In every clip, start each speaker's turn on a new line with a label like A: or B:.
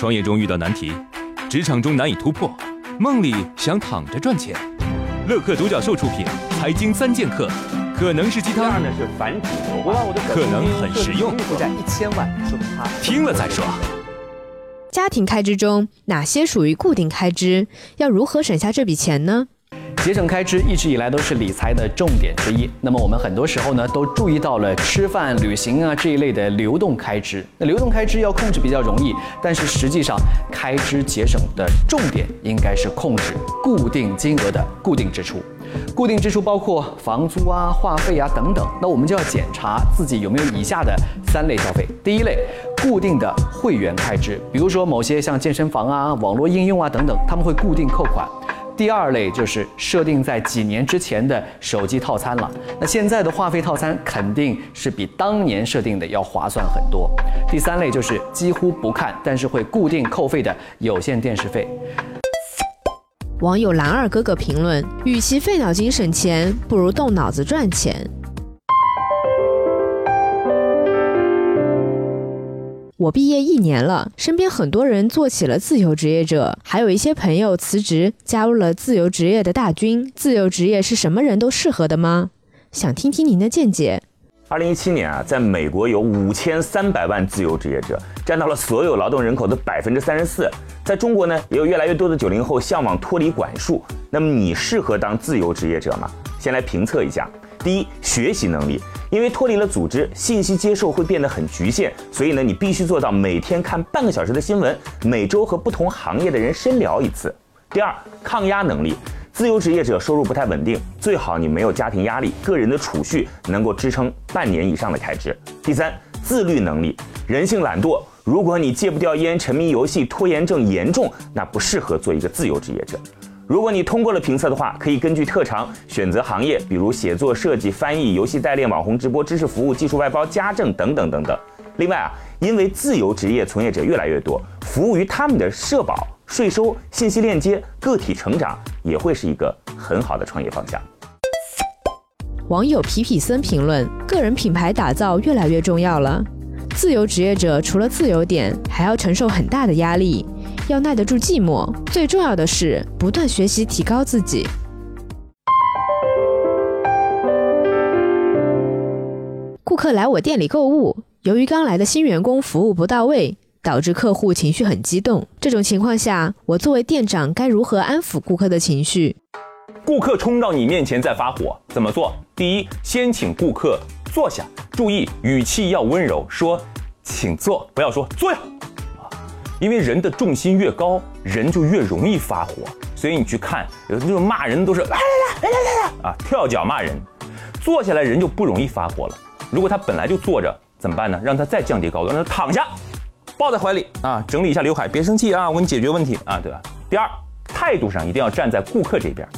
A: 创业中遇到难题，职场中难以突破，梦里想躺着赚钱。乐客独角兽出品，《财经三剑客》可能是鸡汤，
B: 呢是繁殖
C: 我把我的
A: 可能很实用，
C: 负债一千万，说明他
A: 听了再说。
D: 家庭开支中哪些属于固定开支？要如何省下这笔钱呢？
C: 节省开支一直以来都是理财的重点之一。那么我们很多时候呢，都注意到了吃饭、旅行啊这一类的流动开支。那流动开支要控制比较容易，但是实际上开支节省的重点应该是控制固定金额的固定支出。固定支出包括房租啊、话费啊等等。那我们就要检查自己有没有以下的三类消费。第一类，固定的会员开支，比如说某些像健身房啊、网络应用啊等等，他们会固定扣款。第二类就是设定在几年之前的手机套餐了，那现在的话费套餐肯定是比当年设定的要划算很多。第三类就是几乎不看，但是会固定扣费的有线电视费。
D: 网友蓝二哥哥评论：与其费脑筋省钱，不如动脑子赚钱。我毕业一年了，身边很多人做起了自由职业者，还有一些朋友辞职加入了自由职业的大军。自由职业是什么人都适合的吗？想听听您的见解。
B: 二零一七年啊，在美国有五千三百万自由职业者，占到了所有劳动人口的百分之三十四。在中国呢，也有越来越多的九零后向往脱离管束。那么你适合当自由职业者吗？先来评测一下。第一，学习能力，因为脱离了组织，信息接受会变得很局限，所以呢，你必须做到每天看半个小时的新闻，每周和不同行业的人深聊一次。第二，抗压能力，自由职业者收入不太稳定，最好你没有家庭压力，个人的储蓄能够支撑半年以上的开支。第三，自律能力，人性懒惰，如果你戒不掉烟，沉迷游戏，拖延症严重，那不适合做一个自由职业者。如果你通过了评测的话，可以根据特长选择行业，比如写作、设计、翻译、游戏代练、网红直播、知识服务、技术外包、家政等等等等。另外啊，因为自由职业从业者越来越多，服务于他们的社保、税收、信息链接、个体成长，也会是一个很好的创业方向。
D: 网友皮皮森评论：个人品牌打造越来越重要了，自由职业者除了自由点，还要承受很大的压力。要耐得住寂寞，最重要的是不断学习提高自己。顾客来我店里购物，由于刚来的新员工服务不到位，导致客户情绪很激动。这种情况下，我作为店长该如何安抚顾客的情绪？
E: 顾客冲到你面前在发火，怎么做？第一，先请顾客坐下，注意语气要温柔，说“请坐”，不要说“坐下”。因为人的重心越高，人就越容易发火。所以你去看，有的那种骂人都是来来来来来来啊，跳脚骂人，坐下来人就不容易发火了。如果他本来就坐着，怎么办呢？让他再降低高度，让他躺下，抱在怀里啊，整理一下刘海，别生气啊，我给你解决问题啊，对吧？第二，态度上一定要站在顾客这边，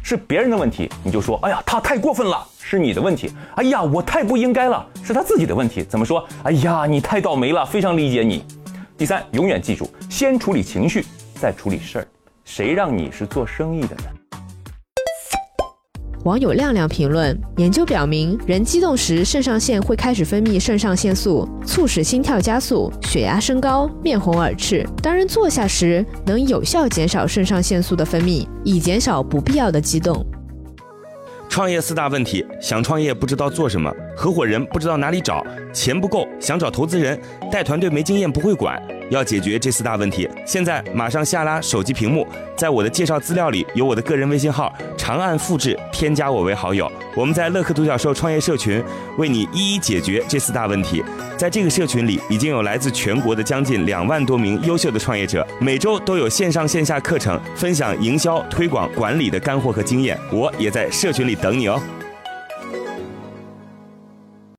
E: 是别人的问题，你就说，哎呀，他太过分了，是你的问题。哎呀，我太不应该了，是他自己的问题。怎么说？哎呀，你太倒霉了，非常理解你。第三，永远记住，先处理情绪，再处理事儿。谁让你是做生意的呢？
D: 网友亮亮评论：研究表明，人激动时肾上腺会开始分泌肾上腺素，促使心跳加速、血压升高、面红耳赤。当人坐下时，能有效减少肾上腺素的分泌，以减少不必要的激动。
F: 创业四大问题：想创业不知道做什么，合伙人不知道哪里找，钱不够想找投资人，带团队没经验不会管。要解决这四大问题，现在马上下拉手机屏幕，在我的介绍资料里有我的个人微信号，长按复制添加我为好友。我们在乐客独角兽创业社群为你一一解决这四大问题。在这个社群里，已经有来自全国的将近两万多名优秀的创业者，每周都有线上线下课程分享营销、推广、管理的干货和经验。我也在社群里等你哦。